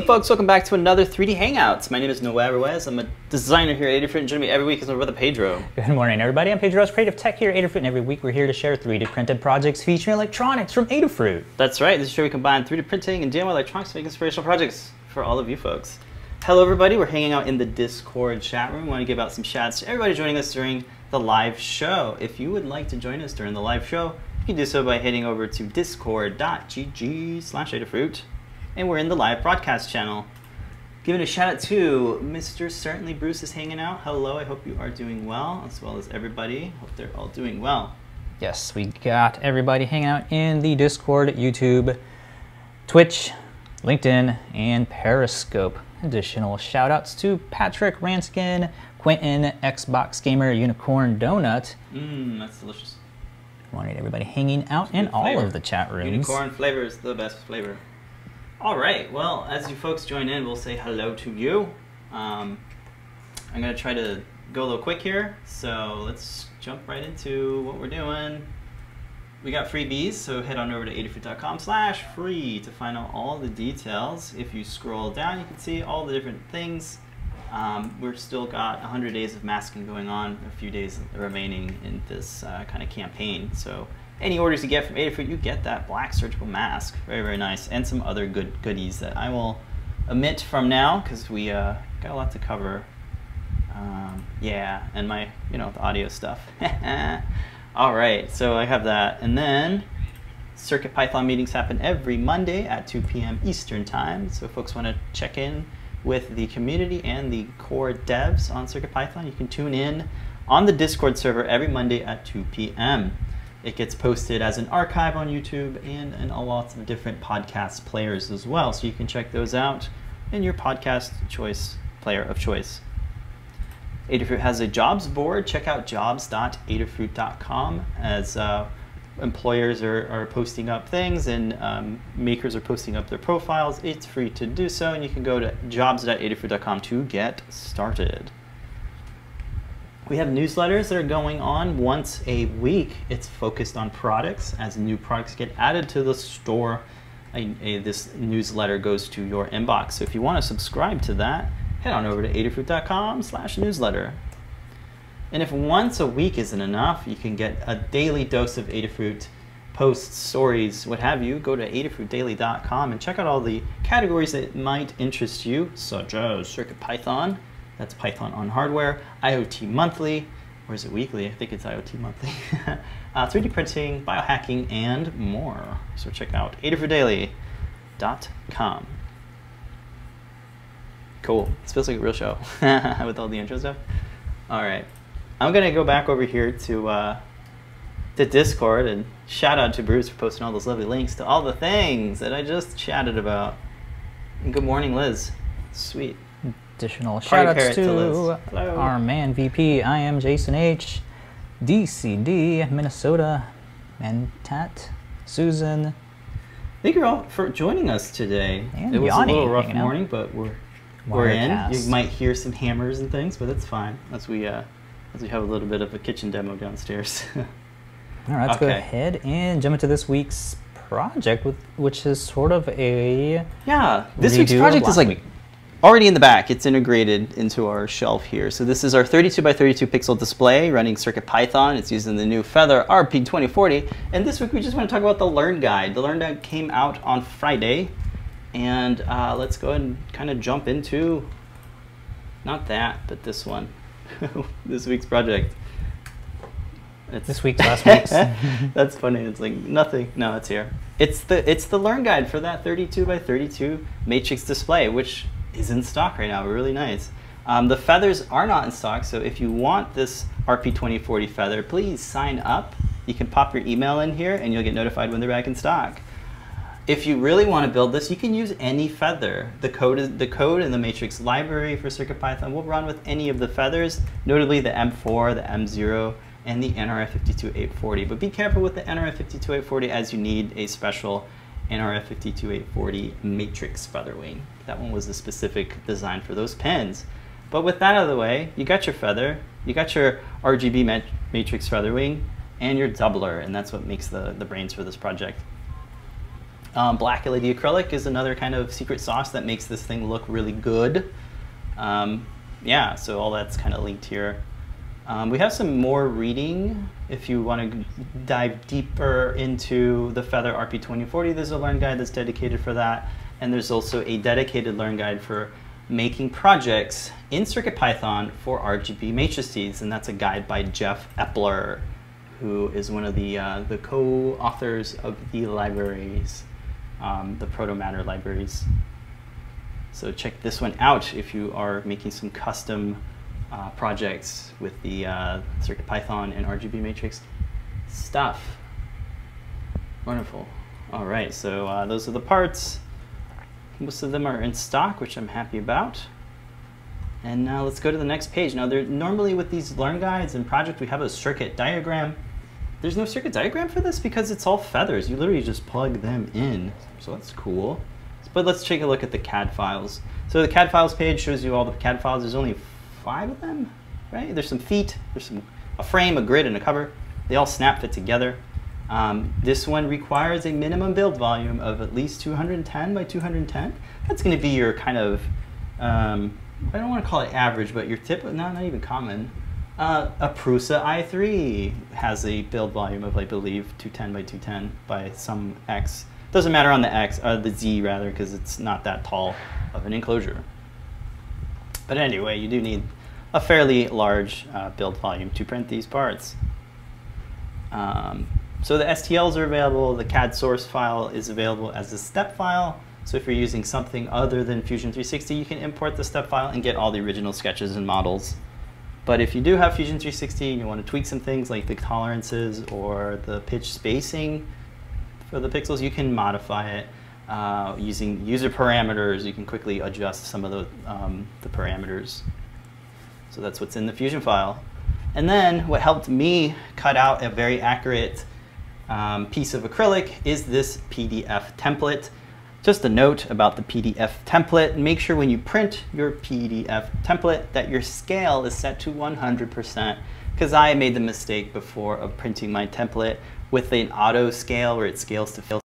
Hey, up, folks? Welcome back to another 3D Hangouts. My name is Noah Ruiz. I'm a designer here at Adafruit, and joining me every week is my brother Pedro. Good morning, everybody. I'm Pedro Ruiz, Creative Tech here at Adafruit, and every week we're here to share 3D printed projects featuring electronics from Adafruit. That's right. This is where we combine 3D printing and DIY electronics to make inspirational projects for all of you folks. Hello, everybody. We're hanging out in the Discord chat room. We want to give out some shouts to everybody joining us during the live show. If you would like to join us during the live show, you can do so by heading over to discord.gg slash Adafruit and we're in the live broadcast channel. Giving a shout out to Mr. Certainly Bruce is hanging out. Hello, I hope you are doing well, as well as everybody. Hope they're all doing well. Yes, we got everybody hanging out in the Discord, YouTube, Twitch, LinkedIn, and Periscope. Additional shout outs to Patrick Ranskin, Quentin, Xbox Gamer, Unicorn Donut. Mmm, that's delicious. Wanted everybody hanging out in all flavor. of the chat rooms. Unicorn flavor is the best flavor. All right. Well, as you folks join in, we'll say hello to you. Um, I'm gonna try to go a little quick here, so let's jump right into what we're doing. We got freebies, so head on over to adafruit.com slash free to find out all the details. If you scroll down, you can see all the different things. Um, we've still got 100 days of masking going on, a few days remaining in this uh, kind of campaign. So any orders you get from Adafruit, you get that black surgical mask. Very, very nice. And some other good goodies that I will omit from now because we uh, got a lot to cover. Um, yeah, and my, you know, the audio stuff. All right, so I have that. And then Circuit Python meetings happen every Monday at 2 p.m. Eastern Time. So folks want to check in with the community and the core devs on Circuit Python, you can tune in on the Discord server every Monday at 2 p.m. It gets posted as an archive on YouTube and in lots of different podcast players as well. So you can check those out in your podcast choice player of choice. Adafruit has a jobs board. Check out jobs.adafruit.com as uh, employers are, are posting up things and um, makers are posting up their profiles. It's free to do so, and you can go to jobs.adafruit.com to get started. We have newsletters that are going on once a week. It's focused on products. As new products get added to the store, this newsletter goes to your inbox. So if you want to subscribe to that, head on over to adafruit.com slash newsletter. And if once a week isn't enough, you can get a daily dose of Adafruit posts, stories, what have you. Go to adafruitdaily.com and check out all the categories that might interest you, such as CircuitPython, that's Python on hardware, IoT monthly, or is it weekly? I think it's IoT monthly. uh, 3D printing, biohacking, and more. So check out adafruitdaily.com. Cool. This feels like a real show with all the intro stuff. All right. I'm going to go back over here to uh, Discord and shout out to Bruce for posting all those lovely links to all the things that I just chatted about. And good morning, Liz. Sweet additional shout outs to, to our man VP. I am Jason H. DCD, Minnesota, Mentat, Susan. Thank you all for joining us today. And it was Yanni a little rough morning, out. but we're we're in. You might hear some hammers and things, but it's fine as we uh, as we have a little bit of a kitchen demo downstairs. All right, let's go ahead and jump into this week's project, with, which is sort of a yeah, this week's project is like week. Already in the back. It's integrated into our shelf here. So this is our 32 by 32 pixel display running Circuit Python. It's using the new Feather RP2040. And this week we just want to talk about the Learn Guide. The Learn Guide came out on Friday. And uh, let's go ahead and kind of jump into, not that, but this one, this week's project. It's this week's last week's. That's funny. It's like nothing. No, it's here. It's the it's the learn guide for that 32 by 32 matrix display, which is in stock right now. Really nice. Um, the feathers are not in stock, so if you want this RP2040 feather, please sign up. You can pop your email in here, and you'll get notified when they're back in stock. If you really want to build this, you can use any feather. The code is the code in the matrix library for CircuitPython will run with any of the feathers, notably the M4, the M0, and the NRF52840. But be careful with the NRF52840 as you need a special NRF52840 matrix feather wing. That one was a specific design for those pens. But with that out of the way, you got your feather, you got your RGB mat matrix feather wing, and your doubler, and that's what makes the, the brains for this project. Um, black LED acrylic is another kind of secret sauce that makes this thing look really good. Um, yeah, so all that's kind of linked here. Um, we have some more reading if you want to dive deeper into the Feather RP2040. There's a learn guide that's dedicated for that. And there's also a dedicated learn guide for making projects in CircuitPython for RGB matrices. And that's a guide by Jeff Epler, who is one of the, uh, the co-authors of the libraries, um, the Protomatter libraries. So check this one out if you are making some custom uh, projects with the uh, CircuitPython and RGB matrix stuff. Wonderful. All right, so uh, those are the parts. Most of them are in stock, which I'm happy about. And now let's go to the next page. Now, there, normally with these learn guides and projects, we have a circuit diagram. There's no circuit diagram for this because it's all feathers. You literally just plug them in. So that's cool. But let's take a look at the CAD files. So the CAD files page shows you all the CAD files. There's only five of them, right? There's some feet, there's some a frame, a grid, and a cover. They all snap fit together. Um, this one requires a minimum build volume of at least 210 by 210. That's going to be your kind of, um, I don't want to call it average, but your tip, no, not even common. Uh, a Prusa i3 has a build volume of, I believe, 210 by 210 by some X. Doesn't matter on the X, uh, the Z rather, because it's not that tall of an enclosure. But anyway, you do need a fairly large uh, build volume to print these parts. Um, so the STLs are available. The CAD source file is available as a step file. So if you're using something other than Fusion 360, you can import the step file and get all the original sketches and models. But if you do have Fusion 360 and you want to tweak some things like the tolerances or the pitch spacing for the pixels, you can modify it uh, using user parameters. You can quickly adjust some of the, um, the parameters. So that's what's in the Fusion file. And then what helped me cut out a very accurate um, piece of acrylic is this PDF template. Just a note about the PDF template, make sure when you print your PDF template that your scale is set to 100% because I made the mistake before of printing my template with an auto scale where it scales to fill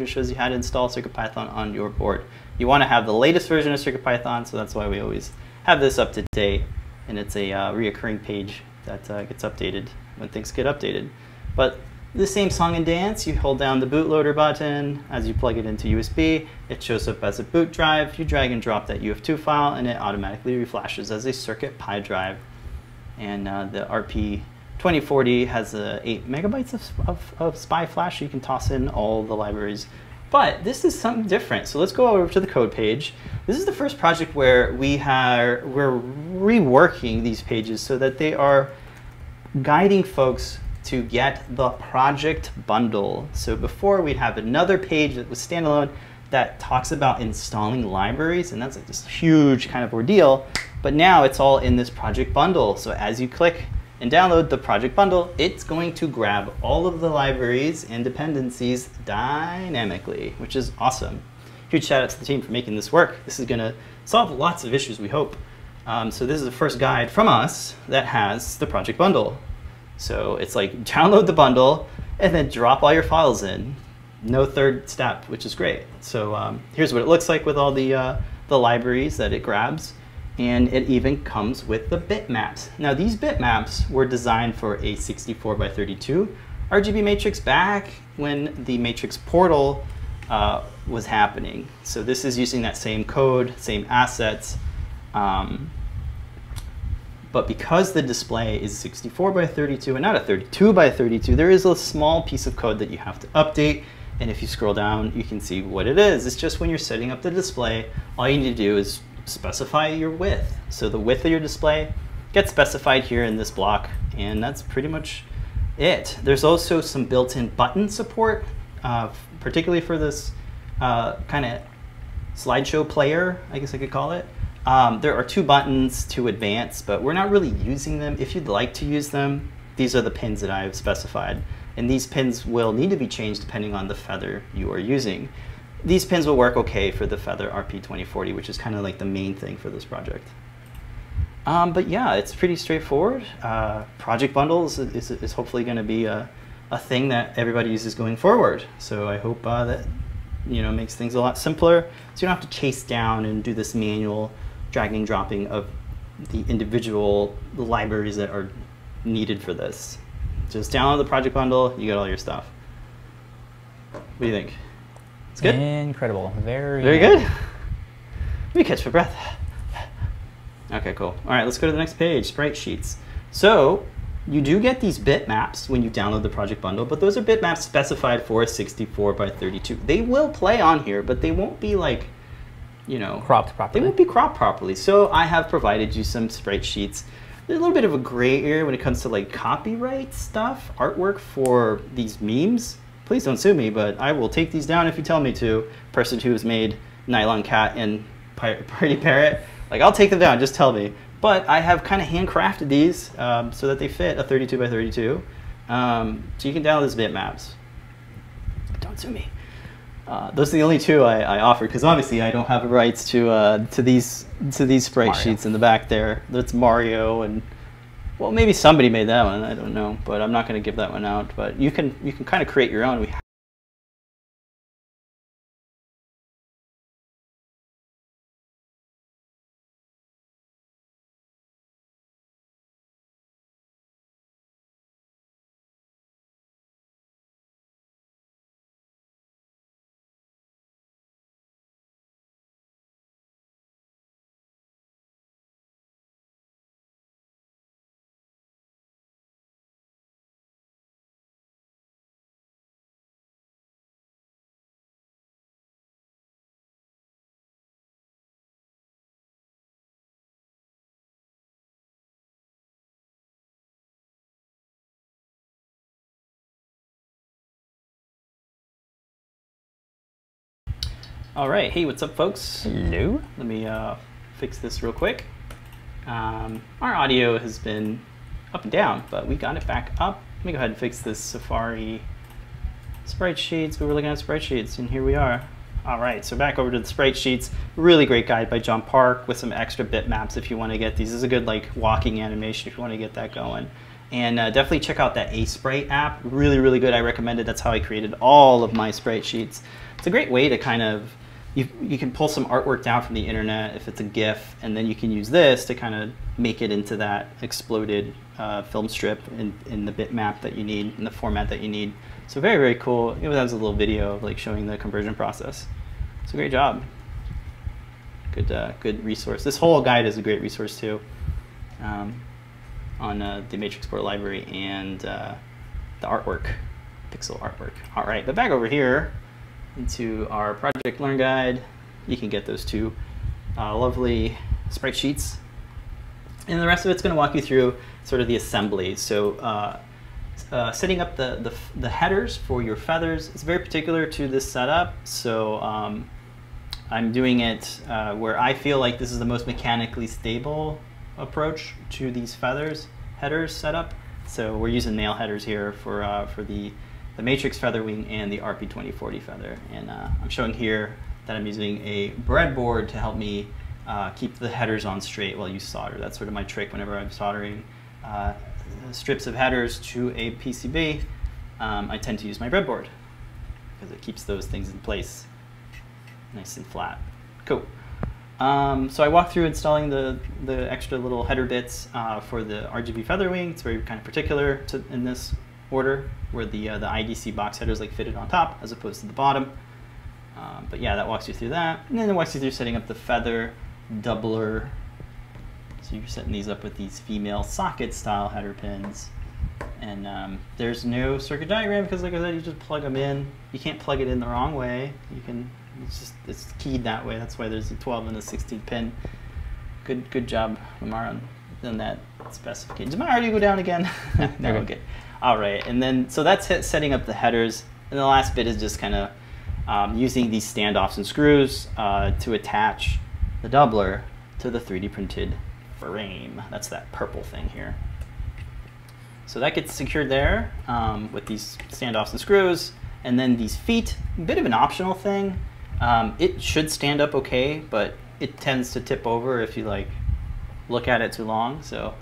It shows you how to install CircuitPython on your board. You want to have the latest version of CircuitPython, so that's why we always have this up to date, and it's a uh, reoccurring page that uh, gets updated when things get updated. But the same song and dance, you hold down the bootloader button as you plug it into USB, it shows up as a boot drive, you drag and drop that UF2 file, and it automatically reflashes as a CircuitPy drive. And uh, the RP 2040 has uh, 8 megabytes of, of, of SPI flash, so you can toss in all the libraries. But this is something different. So let's go over to the code page. This is the first project where we are, we're reworking these pages so that they are guiding folks to get the project bundle. So before we'd have another page that was standalone that talks about installing libraries, and that's like this huge kind of ordeal. But now it's all in this project bundle. So as you click and download the project bundle, it's going to grab all of the libraries and dependencies dynamically, which is awesome. Huge shout out to the team for making this work. This is going to solve lots of issues, we hope. Um, so this is the first guide from us that has the project bundle. So it's like download the bundle and then drop all your files in. No third step, which is great. So um, here's what it looks like with all the, uh, the libraries that it grabs and it even comes with the bitmaps. Now these bitmaps were designed for a 64 by 32 RGB matrix back when the matrix portal uh, was happening. So this is using that same code, same assets, um, but because the display is 64 by 32 and not a 32 by 32, there is a small piece of code that you have to update. And if you scroll down, you can see what it is. It's just when you're setting up the display, all you need to do is specify your width. So the width of your display gets specified here in this block, and that's pretty much it. There's also some built-in button support uh, particularly for this uh, kind of slideshow player, I guess I could call it. Um, there are two buttons to advance, but we're not really using them. If you'd like to use them, these are the pins that I've specified. And these pins will need to be changed depending on the feather you are using. These pins will work okay for the feather RP2040, which is kind of like the main thing for this project. Um, but yeah, it's pretty straightforward. Uh, project bundles is, is, hopefully going to be a, a thing that everybody uses going forward. So I hope uh, that you know makes things a lot simpler, so you don't have to chase down and do this manual dragging dropping of the individual libraries that are needed for this. Just download the project bundle, you get all your stuff. What do you think? It's good. Incredible. Very. Very good. Let me catch my breath. Okay, cool. All right, let's go to the next page, sprite sheets. So you do get these bitmaps when you download the project bundle, but those are bitmaps specified for 64 by 32. They will play on here, but they won't be like, you know, Cropped properly. They won't be cropped properly. So I have provided you some sprite sheets. There's a little bit of a gray area when it comes to like copyright stuff, artwork for these memes. Please don't sue me, but I will take these down if you tell me to. Person who has made Nyan Cat and Party Parrot, like I'll take them down. Just tell me. But I have kind of handcrafted these um, so that they fit a 32 by 32. Um, so you can download these bitmaps. Don't sue me. Uh, those are the only two I, I offered because obviously I don't have rights to uh, to these to these sprite sheets in the back there. That's Mario and well maybe somebody made that one I don't know, but I'm not going to give that one out. But you can you can kind of create your own. We All right, hey, what's up, folks? Hello. Let me uh, fix this real quick. Um, our audio has been up and down, but we got it back up. Let me go ahead and fix this Safari sprite sheets. We were looking at sprite sheets, and here we are. All right, so back over to the sprite sheets. Really great guide by John Park with some extra bitmaps if you want to get these. This is a good like walking animation if you want to get that going. And uh, definitely check out that Aseprite app. Really, really good. I recommend it. That's how I created all of my sprite sheets. It's a great way to kind of you, you can pull some artwork down from the internet if it's a GIF, and then you can use this to kind of make it into that exploded uh, film strip in, in the bitmap that you need, in the format that you need. So very, very cool. It has a little video of like showing the conversion process. A great job. Good, uh, good resource. This whole guide is a great resource too, um, on uh, the Matrix Port library and uh, the artwork, pixel artwork. All right, but back over here, into our project learn guide. You can get those two uh, lovely sprite sheets. And the rest of it's going to walk you through sort of the assembly. So uh, uh, setting up the, the, the, headers for your feathers is very particular to this setup. So um, I'm doing it uh, where I feel like this is the most mechanically stable approach to these feathers headers setup. So we're using nail headers here for, uh, for the the Matrix feather wing and the RP2040 feather. And uh, I'm showing here that I'm using a breadboard to help me uh, keep the headers on straight while you solder. That's sort of my trick whenever I'm soldering uh, strips of headers to a PCB. Um, I tend to use my breadboard because it keeps those things in place nice and flat. Cool. Um, so I walked through installing the, the extra little header bits uh, for the RGB feather wing. It's very kind of particular to, in this order where the, uh, the IDC box header is like fitted on top as opposed to the bottom. Um, but yeah, that walks you through that. And then it walks you through setting up the feather doubler. So you're setting these up with these female socket style header pins. And um, there's no circuit diagram because like I said, you just plug them in. You can't plug it in the wrong way. You can, it's just, it's keyed that way. That's why there's a 12 and a 16 pin. Good, good job, Lamar, on that specification. Did my audio go down again? no, good. okay. All right, and then so that's setting up the headers. And the last bit is just kind of um, using these standoffs and screws uh, to attach the doubler to the 3D printed frame. That's that purple thing here. So that gets secured there um, with these standoffs and screws. And then these feet, a bit of an optional thing. Um, it should stand up okay, but it tends to tip over if you like look at it too long. So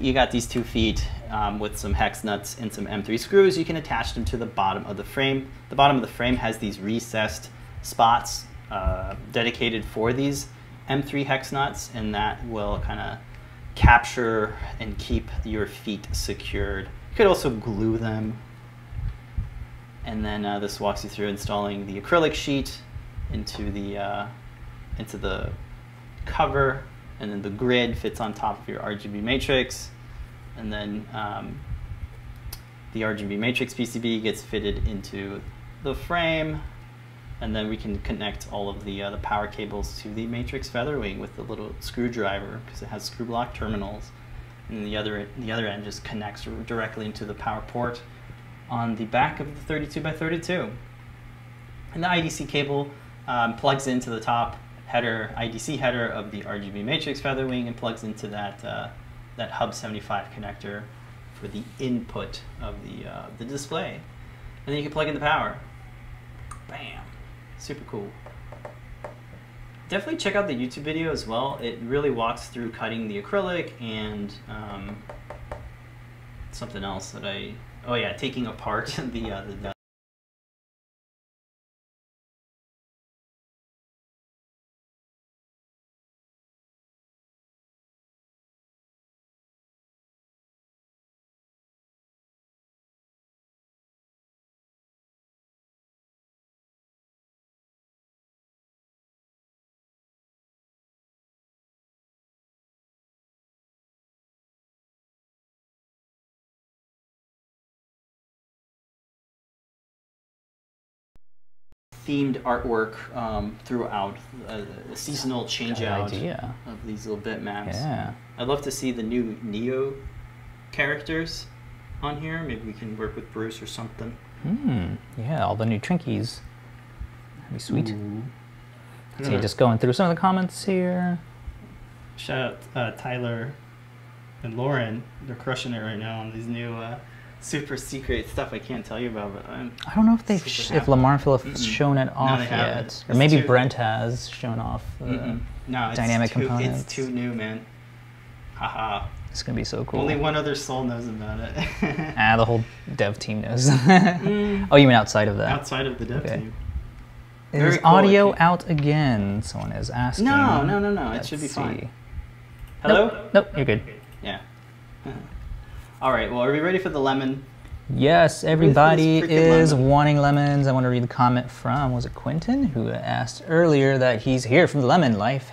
you got these two feet um, with some hex nuts and some M3 screws. You can attach them to the bottom of the frame. The bottom of the frame has these recessed spots uh, dedicated for these M3 hex nuts, and that will kind of capture and keep your feet secured. You could also glue them. And then uh, this walks you through installing the acrylic sheet into the uh, into the cover, and then the grid fits on top of your RGB matrix, and then um, the RGB matrix PCB gets fitted into the frame, and then we can connect all of the uh, the power cables to the matrix featherwing with the little screwdriver because it has screw block terminals, and the other the other end just connects directly into the power port on the back of the 32 by 32. And the IDC cable um, plugs into the top header, IDC header of the RGB matrix featherwing and plugs into that, uh, that Hub 75 connector for the input of the, uh, the display. And then you can plug in the power. Bam. Super cool. Definitely check out the YouTube video as well. It really walks through cutting the acrylic and um, something else that I, oh yeah, taking apart the, uh, the themed artwork um, throughout uh, a seasonal change out idea. of these little bitmaps. Yeah. I'd love to see the new Neo characters on here. Maybe we can work with Bruce or something. Hmm. Yeah, all the new Trinkies. That'd be sweet. Ooh. Let's see, just going through some of the comments here. Shout out uh, Tyler and Lauren. They're crushing it right now on these new uh, super secret stuff I can't tell you about, but I'm I don't know if they've sh- if Lamar and Phil have Mm-mm. shown it off yet, or maybe too- Brent has shown off. The, Mm-mm. no it's dynamic too, components. It's too new, man. Haha. It's gonna be so cool. Only one other soul knows about it. Ah, the whole dev team knows. Mm. oh, you mean outside of that? Outside of the dev Okay. team. Is Very cool, audio out again? Someone is asking. No, no, no, no. It Let's should be see. fine. Hello? Nope, nope, you're good. Yeah. All right. Well, are we ready for the lemon? Yes, everybody is lemon. wanting lemons. I want to read the comment from was it Quentin who asked earlier that he's here from the Lemon Life.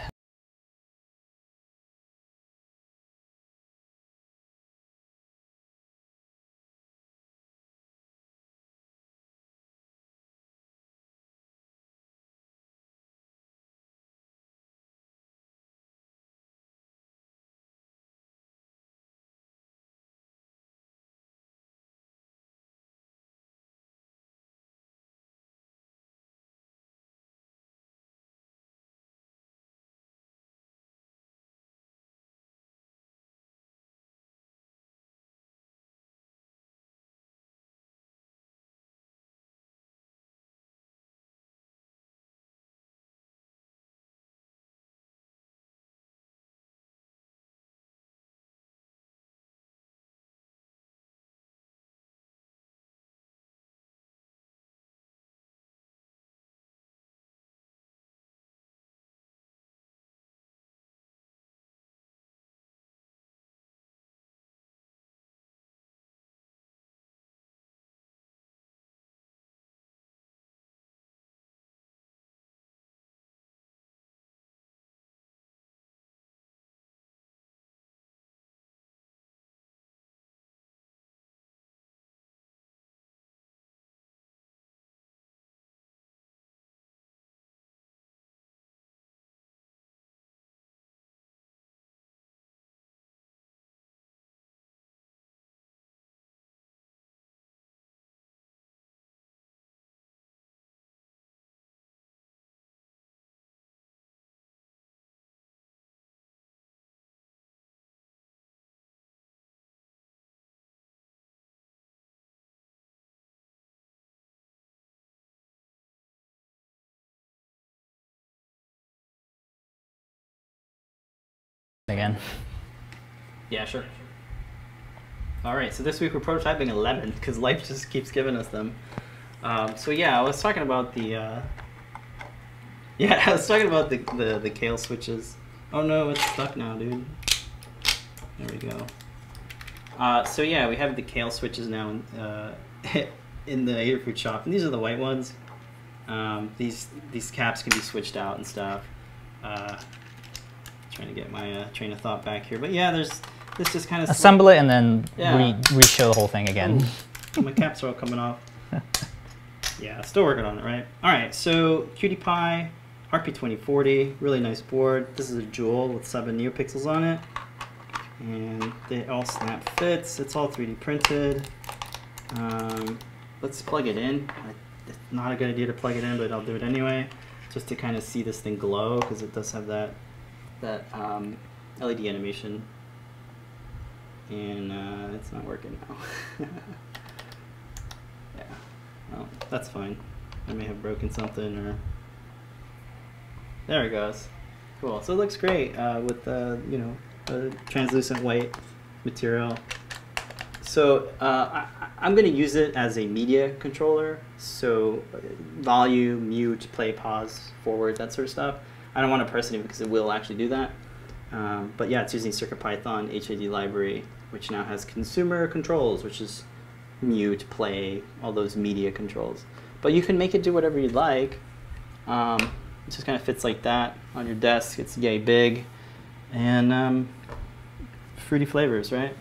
Again. Yeah, sure. All right, so this week we're prototyping a lemon because life just keeps giving us them. Um, so yeah, I was talking about the. Uh, yeah, I was talking about the, the the Kailh switches. Oh no, it's stuck now, dude. There we go. Uh, so yeah, we have the Kailh switches now in, uh, in the Adafruit shop, and these are the white ones. Um, these these caps can be switched out and stuff. Trying to get my uh, train of thought back here, but yeah, there's this just kind of Assemble it and then Yeah. re- re-show the whole thing again. My caps are all coming off. yeah, still working on it, right? All right, so QT Py, RP2040, really nice board. This is a jewel with seven neopixels on it. And they all snap fits. It's all 3D printed. Um, let's plug it in. I, it's not a good idea to plug it in, but I'll do it anyway, just to kind of see this thing glow because it does have that that um, LED animation. And uh, it's not working now. yeah, well, that's fine. I may have broken something or. There it goes. Cool. So it looks great uh, with the you know the translucent white material. So uh, I, I'm going to use it as a media controller. So uh, volume, mute, play, pause, forward, that sort of stuff. I don't want to press it because it will actually do that. Um, but yeah, it's using CircuitPython HID library, which now has consumer controls, which is mute, play, all those media controls. But you can make it do whatever you'd like. Um, it just kind of fits like that on your desk. It's yay big. And um, fruity flavors, right?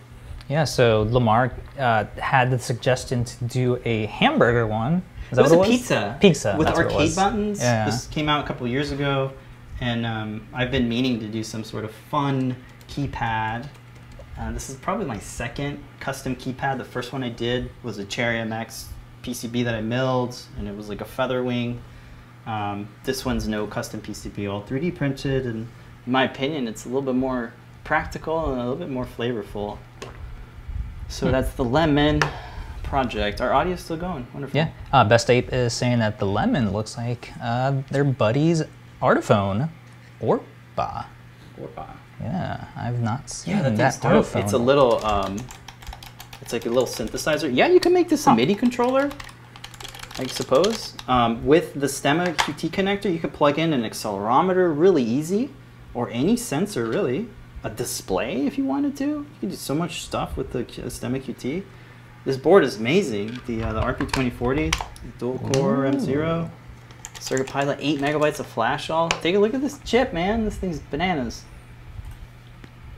Yeah, so Lamar uh, had the suggestion to do a hamburger one. Is it that was a was? pizza. Pizza. with that's what it arcade buttons. Yeah. This came out a couple years ago, and um, I've been meaning to do some sort of fun keypad. Uh, this is probably my second custom keypad. The first one I did was a Cherry MX PCB that I milled, and it was like a feather wing. Um, this one's no custom PCB, all 3D printed, and in my opinion, it's a little bit more practical and a little bit more flavorful. So Hmm. that's the Lemon project. Our audio's still going. Wonderful. Yeah. Uh, Best Ape is saying that the lemon looks like uh, their buddy's Artiphon Orba. Orba. Yeah, I've not seen Yeah, that that thing's dope. It's a little, um, it's like a little synthesizer. Yeah, you can make this a MIDI controller, I suppose. Um, with the Stemma QT connector, you can plug in an accelerometer really easy, or any sensor really. A display if you wanted to. You can do so much stuff with the Stemma QT. This board is amazing. The uh, the RP2040 dual core M0. Circuit Python, 8 megabytes of flash all. Take a look at this chip, man. This thing's bananas.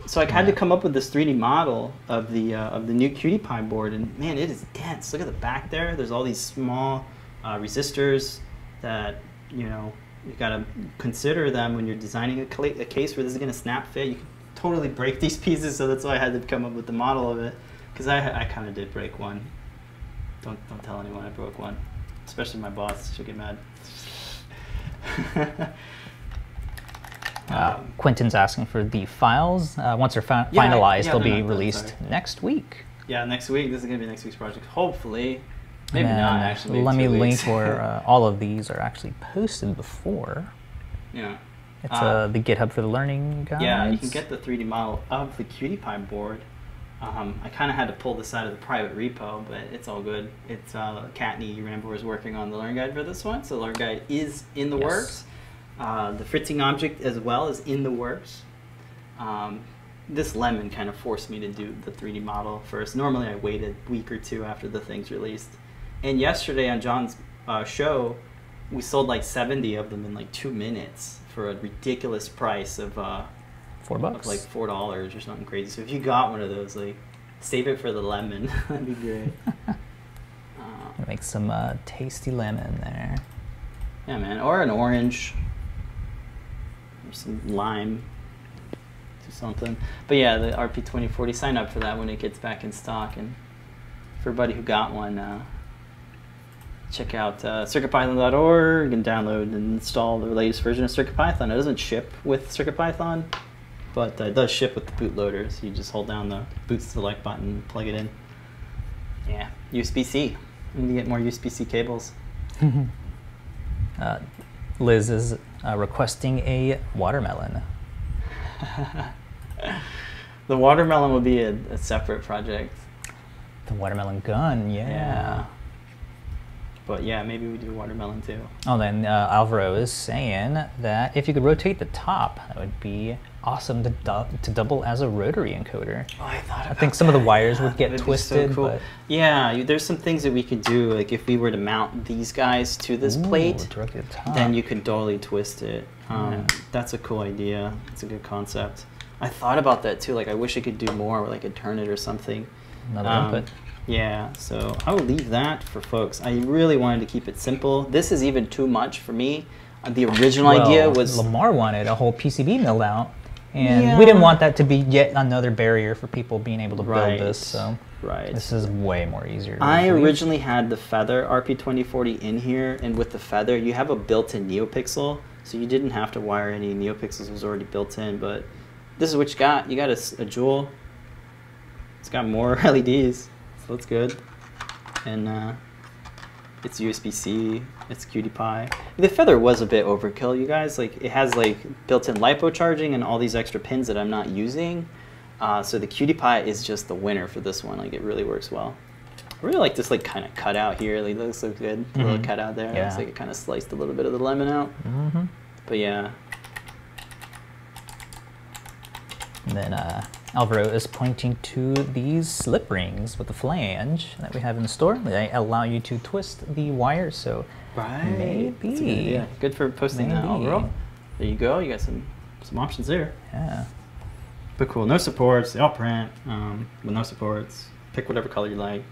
So I had to come up with this 3D model of the uh, of the new QT Py board, and man, it is dense. Look at the back there. There's all these small uh, resistors that you know you gotta consider them when you're designing a, a case where this is gonna snap fit. You can totally break these pieces, so that's why I had to come up with the model of it. Because I I kind of did break one. Don't don't tell anyone I broke one, especially my boss. She'll get mad. Uh, Quentin's asking for the files. Uh, once they're fi- Yeah, finalized, yeah, they'll be released sorry. next week. Yeah, next week. This is gonna be next week's project. Hopefully, maybe And not. Actually, let me link where uh, all of these are actually posted before. yeah, It's Uh, uh, the GitHub for the Learning guides. yeah. You can get the 3D model of the QT Py board. Um, I kind of had to pull this out of the private repo, but it's all good. It's uh, Kattni Rembor is working on the Learn Guide for this one, so the Learn Guide is in the Yes. works. Uh, the fritzing object as well is in the works. Um, this lemon kind of forced me to do the 3D model first. Normally, I waited a week or two after the thing's released. And yesterday on John's uh, show, we sold like 70 of them in like two minutes for a ridiculous price of, uh, Four bucks. like four dollars or something crazy. So if you got one of those, like, save it for the lemon. That'd be great. uh, Make some uh, tasty lemon there. yeah, man, or an orange, or some lime, or something. But yeah, the RP twenty forty. Sign up for that when it gets back in stock, and for everybody who got one, uh, check out uh, CircuitPython.org and download and install the latest version of CircuitPython. It doesn't ship with CircuitPython, but uh, it does ship with the bootloader. So you just hold down the boot select button, plug it in. Yeah, USB C. We need to get more USB C cables. Uh, Liz is uh, requesting a watermelon. the watermelon will be a, a separate project. The watermelon gun, yeah. But yeah, maybe we do watermelon too. Oh, then uh, Alvaro is saying that if you could rotate the top, that would be awesome to, du- to double as a rotary encoder. Oh, I thought. I think some of the wires would get That'd so twisted, cool. but Yeah, you, there's some things that we could do. Like if we were to mount these guys to this Ooh, plate, directly the then you could totally twist it. Um, Yeah. That's a cool idea. It's a good concept. I thought about that too. Like I wish I could do more, where I could turn it or something. another Um, input. Yeah, so I will leave that for folks. I really wanted to keep it simple. This is even too much for me. The original idea was Lamar wanted a whole PCB milled out, and we didn't want that to be yet another barrier for people being able to build Right. this. So right. this is way more easier. to I believe. originally had the Feather RP2040 in here, and with the Feather, you have a built-in NeoPixel, so you didn't have to wire any NeoPixels. It was already built in, but this is what you got. You got a Jewel. It's got more LEDs, so that's good. And uh, it's USB-C. It's QT Py. The Feather was a bit overkill, you guys. Like it has like built-in lipo charging and all these extra pins that I'm not using. Uh, so the QT Py is just the winner for this one. Like it really works well. I really like this like kind of cutout here. Like, it looks so good. The little Mhm. cutout there. Yeah. Looks like it kind of sliced a little bit of the lemon out. Mm -hmm. But yeah. And then uh, Alvaro is pointing to these slip rings with the flange that we have in the store. They allow you to twist the wire, So Right. Maybe. Good idea. Good for posting that, Alvaro. There you go. You got some some options there. yeah, But cool. No supports. They all print. Um, with no supports. Pick whatever color you like.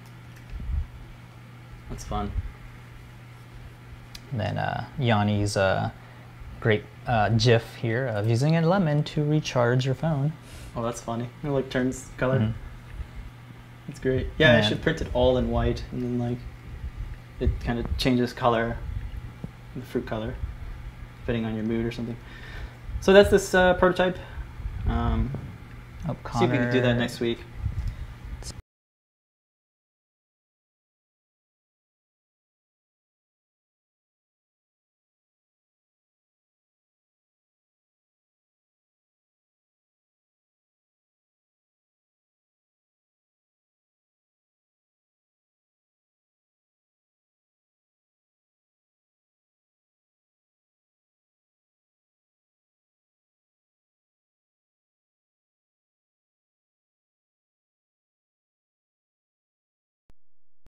That's fun. And then uh, Yanni's uh, great uh, GIF here of using a lemon to recharge your phone. Oh, that's funny. It like turns color. Mhm. That's great. Yeah, I should print it all in white, and then like it kind of changes color, the fruit color, depending on your mood or something. So that's this uh, prototype. Um, Oh, see if we can do that next week.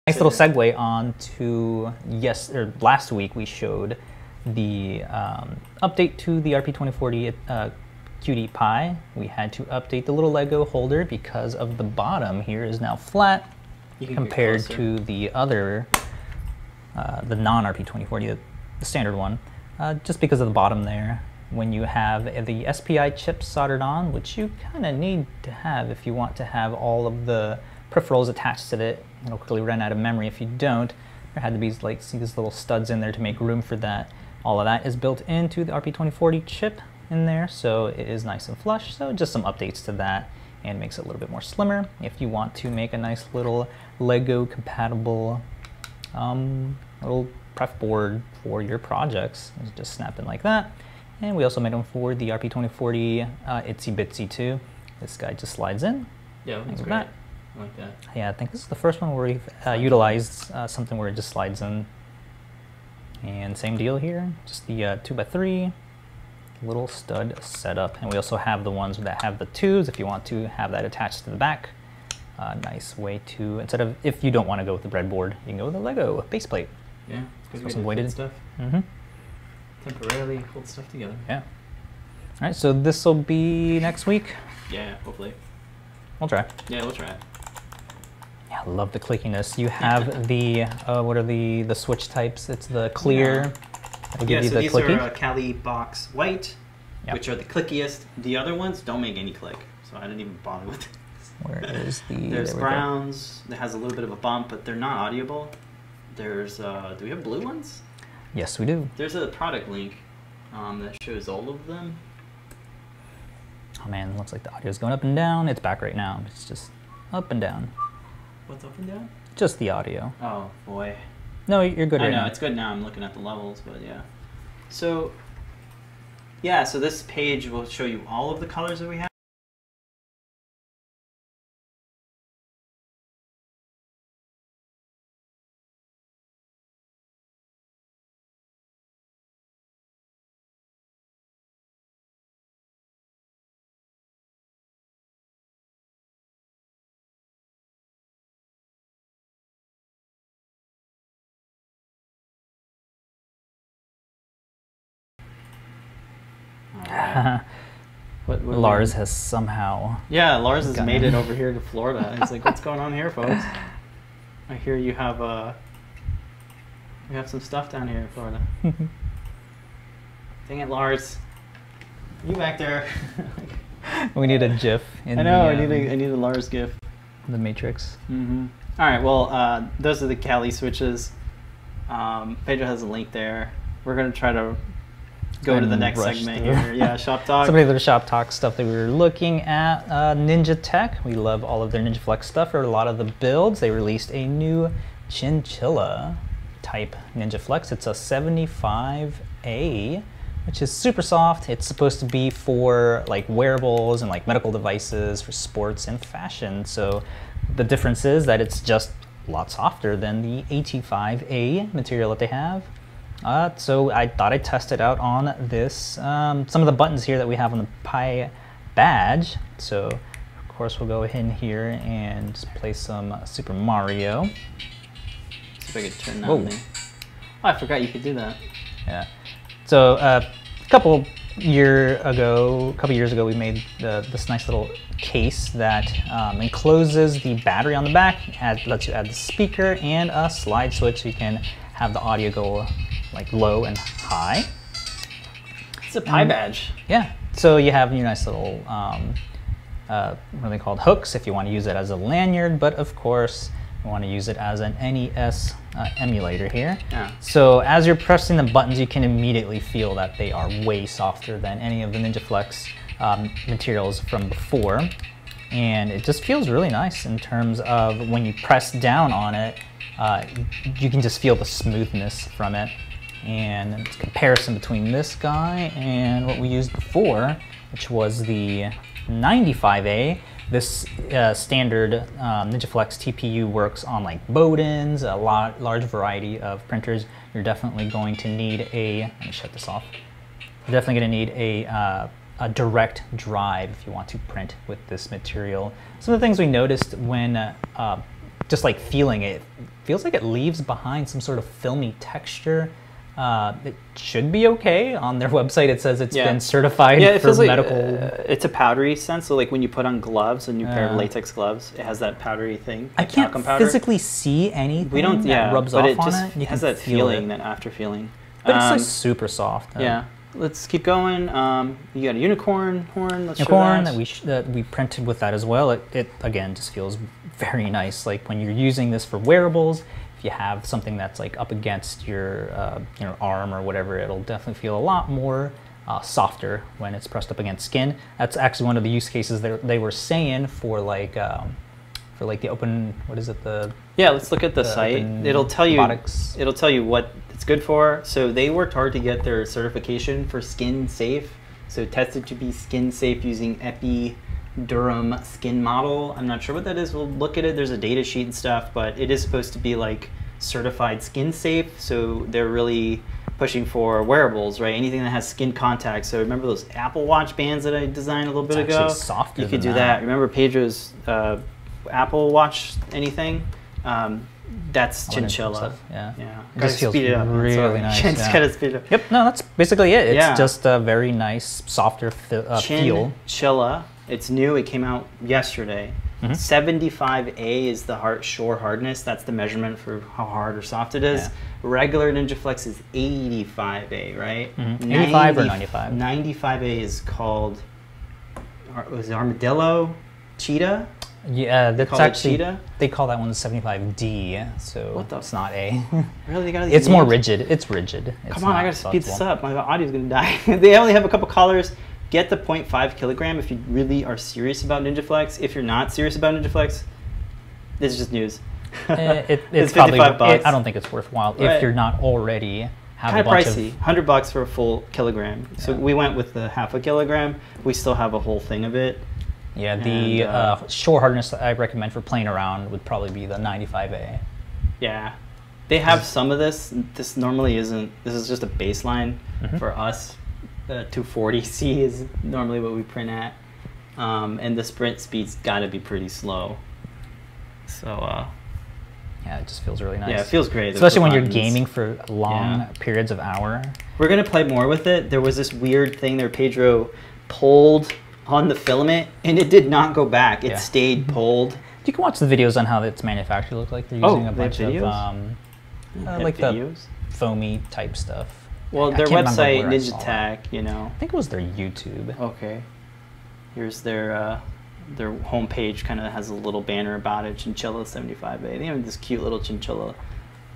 Nice little segue on to yes, or last week we showed the um, update to the RP2040 uh, QT Py. We had to update the little Lego holder because of the bottom here is now flat You can get compared to the other, uh, the non RP2040, the, standard one, uh, just because of the bottom there. When you have the SPI chips soldered on, which you kind of need to have if you want to have all of the peripherals attached to it, it'll quickly run out of memory if you don't. There had to be like see these little studs in there to make room for that. All of that is built into the RP2040 chip in there, so it is nice and flush. So just some updates to that and makes it a little bit more slimmer. If you want to make a nice little Lego compatible um, little perf board for your projects, just snap in like that. And we also made them for the RP2040 uh, Itsy Bitsy too. This guy just slides in. Yeah, that's Like great. that. Like that. Yeah, I think this is the first one where we've uh, utilized uh, something where it just slides in. And same deal here, just the uh, 2x3 little stud setup. And we also have the ones that have the twos if you want to have that attached to the back. Uh, nice way to, instead of, if you don't want to go with the breadboard, you can go with the Lego base plate. Yeah, Got way some weighted- stuff. Mm-hmm. Temporarily hold stuff together. Yeah. All right, so this will be next week. Yeah, hopefully. We'll try. Yeah, we'll try. Yeah, I love the clickiness. You have the, uh, what are the, the switch types? It's the clear. Yeah, you so the these clicky. are uh, Kailh Box White, Yep. which are the clickiest. The other ones don't make any click, so I didn't even bother with it. Where is the? There's there we go. browns that has a little bit of a bump, but they're not audible. There's, uh, do we have blue ones? Yes, we do. There's a product link um, that shows all of them. Oh man, looks like the audio's going up and down. It's back right now. It's just up and down. What's up and down? Just the audio. Oh boy. No, you're good I right know now. it's good now. I'm looking at the levels, but yeah. So, yeah. So this page will show you all of the colors that we have. What, what Lars has somehow. Yeah, Lars has made it. it over here to Florida. He's like, "What's going on here, folks?" I hear you have uh, you have some stuff down here in Florida. Dang it, Lars! You back there? we need a GIF in I know. the, I need a I um, need a Lars gif. the Matrix. Mm-hmm. All right. Well, uh, those are the Kailh switches. Um, Pedro has a link there. We're gonna try to go to the next segment through. here. Yeah, shop talk. Some of the shop talk stuff that we were looking at. Uh, NinjaTek. We love all of their Ninja Flex stuff or a lot of the builds. They released a new chinchilla type Ninja Flex. It's a 75A, which is super soft. It's supposed to be for like wearables and like medical devices for sports and fashion. So the difference is that it's just a lot softer than the 85A material that they have. Uh, so I thought I'd test it out on this. Um, some of the buttons here that we have on the Pi badge. So of course we'll go in here and play some Super Mario. See if I could turn that Whoa. thing. Oh, I forgot you could do that. Yeah. So uh, a couple year ago, a couple years ago, we made the, this nice little case that um, encloses the battery on the back, add, lets you add the speaker and a slide switch so you can have the audio go like low and high. It's a Py Um, badge. Yeah. So you have your nice little, um, uh, what are they called? Hooks if you want to use it as a lanyard, but of course you want to use it as an NES uh, emulator here. Yeah. So as you're pressing the buttons, you can immediately feel that they are way softer than any of the Ninja Flex um, materials from before. And it just feels really nice in terms of when you press down on it, uh, you can just feel the smoothness from it. And it's comparison between this guy and what we used before, which was the 95A. This uh, standard um, Ninja Flex TPU works on like Bowdens, a lot, large variety of printers. You're definitely going to need a, let me shut this off. You're definitely to need a, uh, a direct drive if you want to print with this material. Some of the things we noticed when uh, uh, just like feeling it, feels like it leaves behind some sort of filmy texture. Uh, it should be okay. On their website, it says it's Yeah. been certified Yeah, it for feels like uh, it's a powdery scent, So like when you put on gloves, a new pair of latex gloves, it has that powdery thing. I can't physically see anything We don't. Yeah, rubs but off it on just it. You has that feel feeling, it. that after feeling. But it's Um, like super soft. uh, yeah. Let's keep going. Um, you got a unicorn horn. Let's unicorn that. that we sh- that we printed with that as well. It, it again just feels very nice. Like when you're using this for wearables, if you have something that's like up against your uh, your arm or whatever, it'll definitely feel a lot more uh, softer when it's pressed up against skin. That's actually one of the use cases that they were saying for like um, for like the open what is it the Yeah, let's look at the the site. It'll tell you. robotics. It'll tell you what it's good for. So they worked hard to get their certification for skin safe. So tested to be skin safe using Epi Derm skin model. I'm not sure what that is. We'll look at it. There's a data sheet and stuff, but it is supposed to be like certified skin safe. So they're really pushing for wearables, right? Anything that has skin contact. So remember those Apple Watch bands that I designed a little bit It's ago? actually softer You could do that. that. Remember Pedro's uh, Apple Watch anything? Um, that's chinchilla. Yeah. Yeah, It gotta speed it up. really Sorry. nice, Just yeah. gotta speed it up. Yep. No, that's basically it. It's Yeah. just a very nice, softer fi- uh, feel. Chinchilla. It's new. It came out yesterday. Mhm. 75A is the hard, shore hardness. That's the measurement for how hard or soft it is. Yeah. Regular Ninja Flex is 85A, right? Mhm. 85 or 90 95? 95A is called. Was it armadillo? Cheetah? Yeah, that's call it actually cheetah? they call that one 75D, so What the it's not A. Really? They got it's more rigid. It's rigid. It's Come on, I gotta speed this up. My audio's gonna die. they only have a couple colors. Get the 0.5 kilogram if you really are serious about Ninja Flex. If you're not serious about Ninja Flex, this is just news. Eh, it, it's, it's probably. bucks. it- I don't think it's worthwhile Right. if you're not already have kind a of bunch pricey. of. 100 bucks for a full kilogram. So Yeah. we went with the half a kilogram. We still have a whole thing of it. Yeah, the and, uh, uh, shore hardness that I recommend for playing around would probably be the 95A. Yeah. They have some of this. This normally isn't. This is just a baseline Mhm. for us. The 240C is normally what we print at. Um, and the sprint speed's got to be pretty slow. So, uh, Yeah, it just feels really nice. Yeah, it feels great. Especially when you're gaming for long Yeah. periods of hour. We're gonna play more with it. There was this weird thing there. Pedro pulled on the filament, and it did not go back. It Yeah. stayed pulled. You can watch the videos on how it's manufactured. Look like they're Oh, using a they have bunch of um, uh, like the foamy type stuff. Well, their website, Ninja it. You know. I think it was their YouTube. Okay. Here's their uh, their homepage. Kind of has a little banner about it. Chinchilla 75A. They have this cute little chinchilla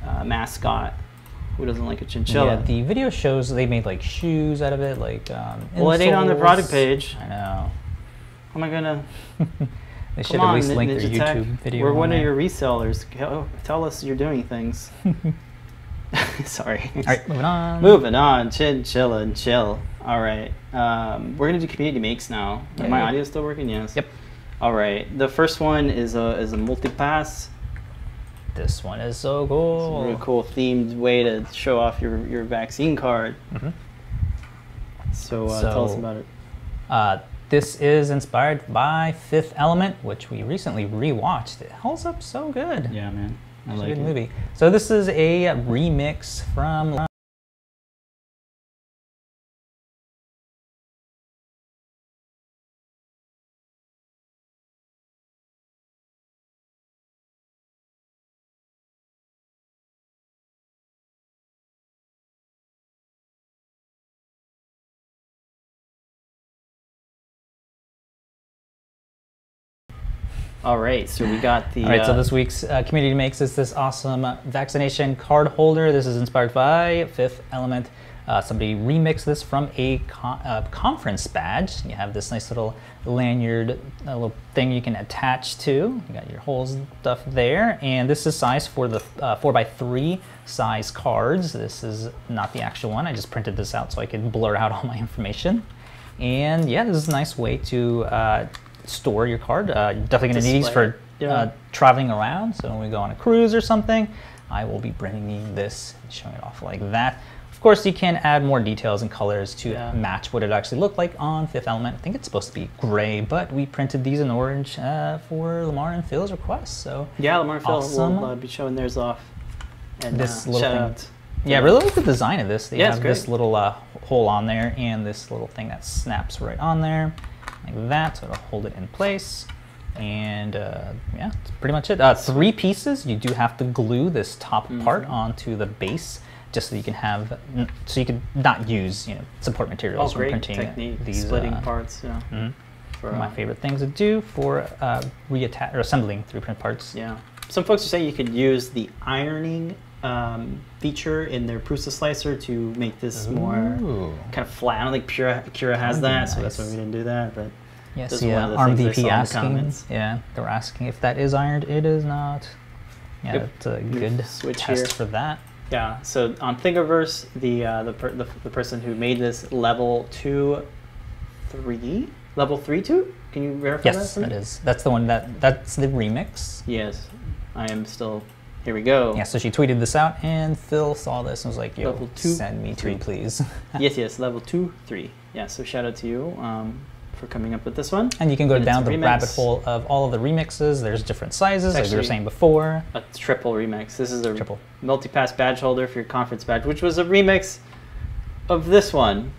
uh, mascot. Who doesn't like a chinchilla? Yeah, the video shows they made like shoes out of it, like um. well, it ain't on their product page. I know. How am I gonna? They should Come at least Nin- link their Tech. YouTube video. We're on one of there. your resellers. Tell us you're doing things. Sorry. All right, moving on. Moving on, chinchilla and chill. All right, um, we're gonna do community makes now. Yeah, My yeah. audio still working? Yes. Yep. All right. The first one is a is a multi pass. This one is so It's a cool. really cool themed way to show off your, your vaccine card. Mhm. So, uh, tell us about it. Uh, this is inspired by Fifth Element, which we recently rewatched. It holds up so good. Yeah, man. I It's like a good it. movie. So this is a remix from. All right, so we got the. All right, so uh, this week's uh, community makes is this awesome vaccination card holder. This is inspired by Fifth Element. Uh, somebody remixed this from a con- uh, conference badge. You have this nice little lanyard, a little thing you can attach to. You got your whole stuff there, and this is size for the uh, four x three size cards. This is not the actual one. I just printed this out so I could blur out all my information. And yeah, this is a nice way to uh, store your card. Uh, you're definitely going to need these for Yeah. uh, traveling around. So when we go on a cruise or something, I will be bringing this and showing it off like that. Of course, you can add more details and colors to Yeah. match what it actually looked like on Fifth Element. I think it's supposed to be gray, but we printed these in orange uh, for Lamar and Phil's request. So Yeah, Lamar and Phil Awesome. will uh, be showing theirs off. And This uh, little thing. out. yeah, I really like the design of this. They Yeah, have this little uh, hole on there and this little thing that snaps right on there, like that, so it'll hold it in place. And uh, yeah, that's pretty much it. Uh, three pieces. You do have to glue this top part Mhm. onto the base, just so you can have, so you can not use you know support Oh, materials when great printing technique. these Splitting uh, parts. Yeah. mhm. For, One of my uh, favorite things to do for uh, reattach or assembling 3D print parts. Yeah. Some folks are saying you could use the ironing um, feature in their Prusa slicer to make this more kind of flat. I don't think Cura, Cura has That'd be that, so that's why we didn't do that. But Yes, yeah. one of the Arm things VP saw the asking. Yeah, they were asking if that is ironed. It is not. Yeah, Yep. it's a good switch test here. for that. yeah, so on Thingiverse, the uh, the, per, the the person who made this level two, three, level three two. Can you verify that? Yes, for that is. That's the one that that's the remix. Yes, I am still. Here we go. Yeah, so she tweeted this out, and Phil saw this and was like, "Yo, Level two, send me three. two, please." yes, yes, level two, three. Yeah, so shout out to you um, for coming up with this one. And you can go And down the remix. rabbit hole of all of the remixes. There's different sizes, like we were saying before. A triple remix. This is a Triple. multi-pass badge holder for your conference badge, which was a remix of this one.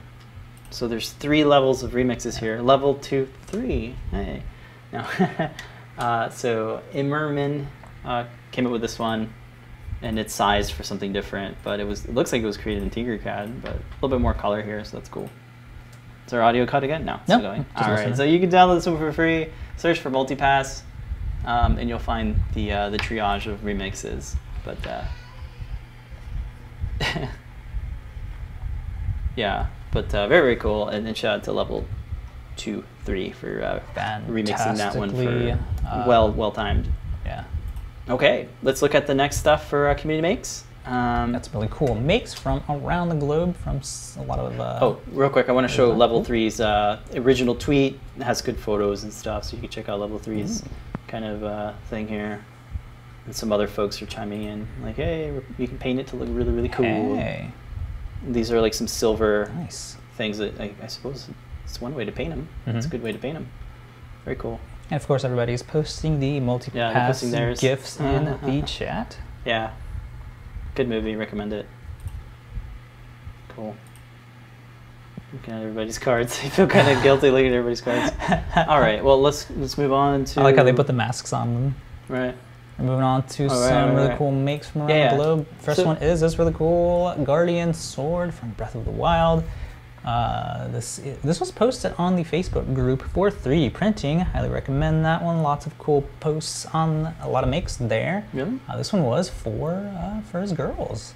So there's three levels of remixes here. Level two, three. Hey, no. uh, so Immerman uh, came up with this one, and it's sized for something different. But it was it looks like it was created in Tinkercad, but a little bit more color here, so that's cool. Is our audio cut again? No, it's No, still going. just All right, so you can download this one for free. Search for multipass, um, and you'll find the uh, the triage of remixes. But uh, yeah, but uh, very very cool. And then shout out to level two, three for uh, remixing that one for uh, well well timed. Yeah, Okay, let's look at the next stuff for uh, community makes. Um, that's really cool. Makes from around the globe from a lot of. Uh, Oh, real quick, I want to show Level cool? 3's uh, original tweet. It has good photos and stuff, so you can check out Level 3's Mm. kind of uh, thing here. And some other folks are chiming in, like, hey, you can paint it to look really, really cool. Hey, These are like some silver nice. things that I, I suppose it's one way to paint them. It's a Mhm. good way to paint them. Very cool. And of course, everybody's posting the multi-pass theirs. gifts in Uh-huh. the chat. Yeah. Good movie. Recommend it. Cool. Looking at everybody's cards. I feel kind of guilty looking at everybody's cards. All right. Well, let's let's move on to. I like how they put the masks on them. Right. We're moving on to right, some right, really right. cool makes from around Yeah, the globe. First So- one is this really cool Guardian sword from Breath of the Wild. Uh, this this was posted on the Facebook group for 3D printing. Highly recommend that one. Lots of cool posts on a lot of makes there. Really? Uh, this one was for uh, for his girls.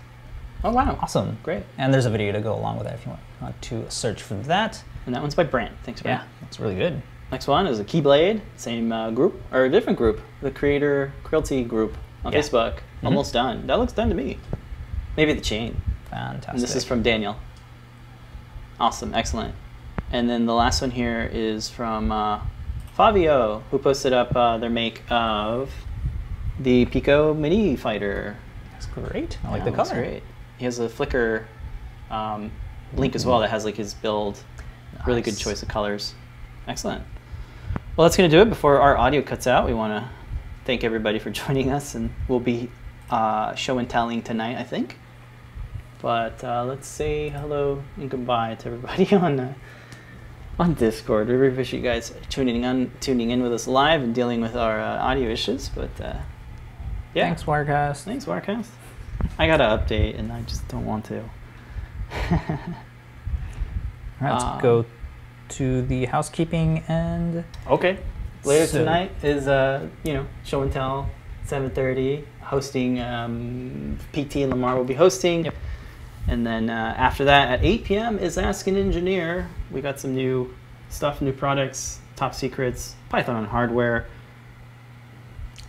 Oh wow. Awesome. Great. And there's a video to go along with that if you want, want to search for that. And that one's by Brant. Thanks, Brant. Yeah, it's really good. Next one is a Keyblade, same uh, group or a different group, the Creator Cruelty group on Yeah. Facebook. Almost done. That looks done to me. Maybe the chain. Fantastic. And this is from Daniel. Awesome, excellent. And then the last one here is from uh, Fabio, who posted up uh, their make of the Pico Mini Fighter. That's great. I like Yeah, the color. Great. He has a Flickr um, link as well that has like his build. Really good choice of colors. Excellent. Well, that's going to do it. Before our audio cuts out, we want to thank everybody for joining us, and we'll be uh, show and telling tonight, I think. But uh, let's say hello and goodbye to everybody on uh, on Discord. We really appreciate you guys tuning in, tuning in with us live and dealing with our uh, audio issues. But uh, yeah, Thanks, Wirecast. Thanks, Warcast. I gotta update, and I just don't want to. Right, let's Um, go to the housekeeping and okay. Later So- tonight is uh, you know show and tell, seven thirty. Hosting um, PT and Lamar will be hosting. Yep. And then uh, after that, at 8 p.m. is Ask an Engineer. We got some new stuff, new products, top secrets, Python and hardware.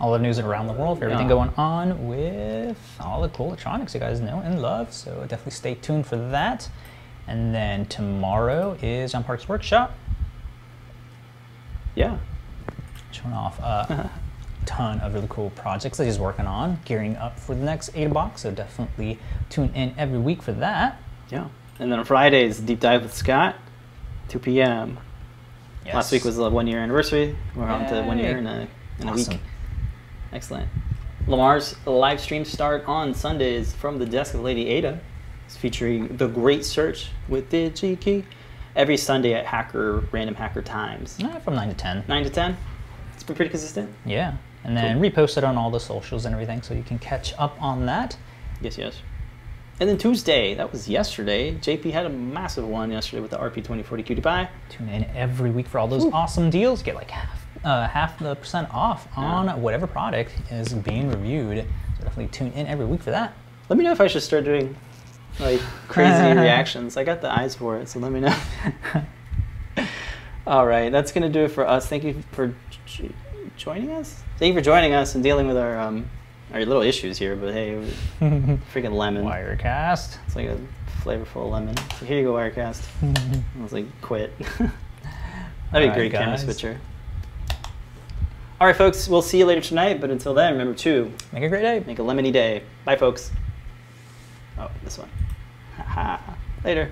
all the news around the world, everything Yeah. going on with all the cool electronics you guys know and love. So definitely stay tuned for that. And then tomorrow is John Park's workshop, Yeah. showing off a ton of really cool projects that he's working on, gearing up for the next Ada box. So definitely tune in every week for that. Yeah. And then on Fridays, deep dive with Scott, 2 p.m. Last week was the one year anniversary. We're on to one year in a, in a Awesome. week. Excellent. Lamar's live stream start on Sundays from the desk of Lady Ada. It's featuring the Great Search with DigiKey every Sunday at Hacker Random Hacker Times. Eh, from 9 to 10. 9 to 10. It's been pretty consistent. Yeah. And then repost it on all the socials and everything so you can catch up on that. Yes, yes. And then Tuesday, that was yesterday. JP had a massive one yesterday with the RP2040 QT Py. Tune in every week for all those awesome deals. Get like half, uh, half the percent off on whatever product is being reviewed. So definitely tune in every week for that. Let me know if I should start doing like crazy reactions. I got the eyes for it, so let me know. All right, that's gonna do it for us. Thank you for joining us. Thank you for joining us and dealing with our um, our little issues here. But hey, freaking lemon. Wirecast. It's like a flavorful lemon. So here you go, Wirecast. I was like, quit. That'd be a great camera guys. switcher. All right, folks. We'll see you later tonight. But until then, remember to Make a great day. make a lemony day. Bye, folks. Oh, this one. Later.